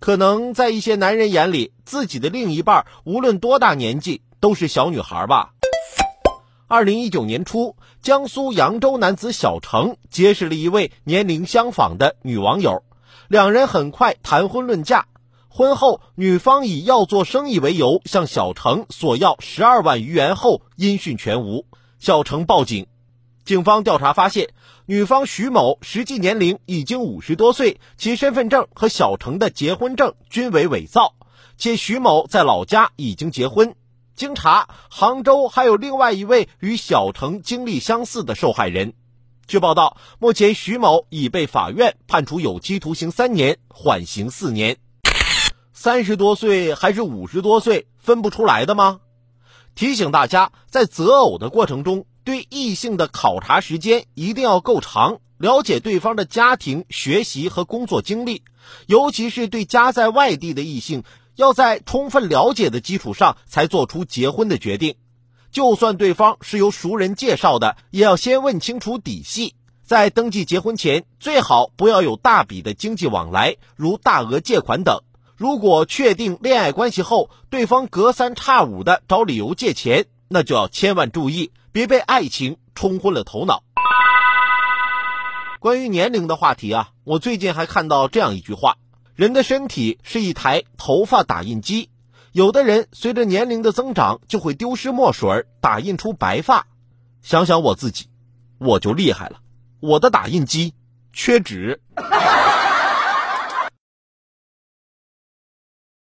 可能在一些男人眼里，自己的另一半无论多大年纪都是小女孩吧。二零一九年初，江苏扬州男子小程结识了一位年龄相仿的女网友，两人很快谈婚论嫁。婚后，女方以要做生意为由向小程索要十二万余元后，音讯全无。小程报警，警方调查发现，女方徐某实际年龄已经五十多岁，其身份证和小程的结婚证均为伪造，且徐某在老家已经结婚。经查，杭州还有另外一位与小程经历相似的受害人。据报道，目前徐某已被法院判处有期徒刑三年，缓刑四年。三十多岁还是五十多岁，分不出来的吗？提醒大家，在择偶的过程中，对异性的考察时间一定要够长，了解对方的家庭、学习和工作经历，尤其是对家在外地的异性，要在充分了解的基础上才做出结婚的决定。就算对方是由熟人介绍的，也要先问清楚底细。在登记结婚前，最好不要有大笔的经济往来，如大额借款等。如果确定恋爱关系后，对方隔三差五的找理由借钱，那就要千万注意，别被爱情冲昏了头脑。关于年龄的话题啊，我最近还看到这样一句话：人的身体是一台头发打印机，有的人随着年龄的增长就会丢失墨水，打印出白发。想想我自己，我就厉害了，我的打印机缺纸。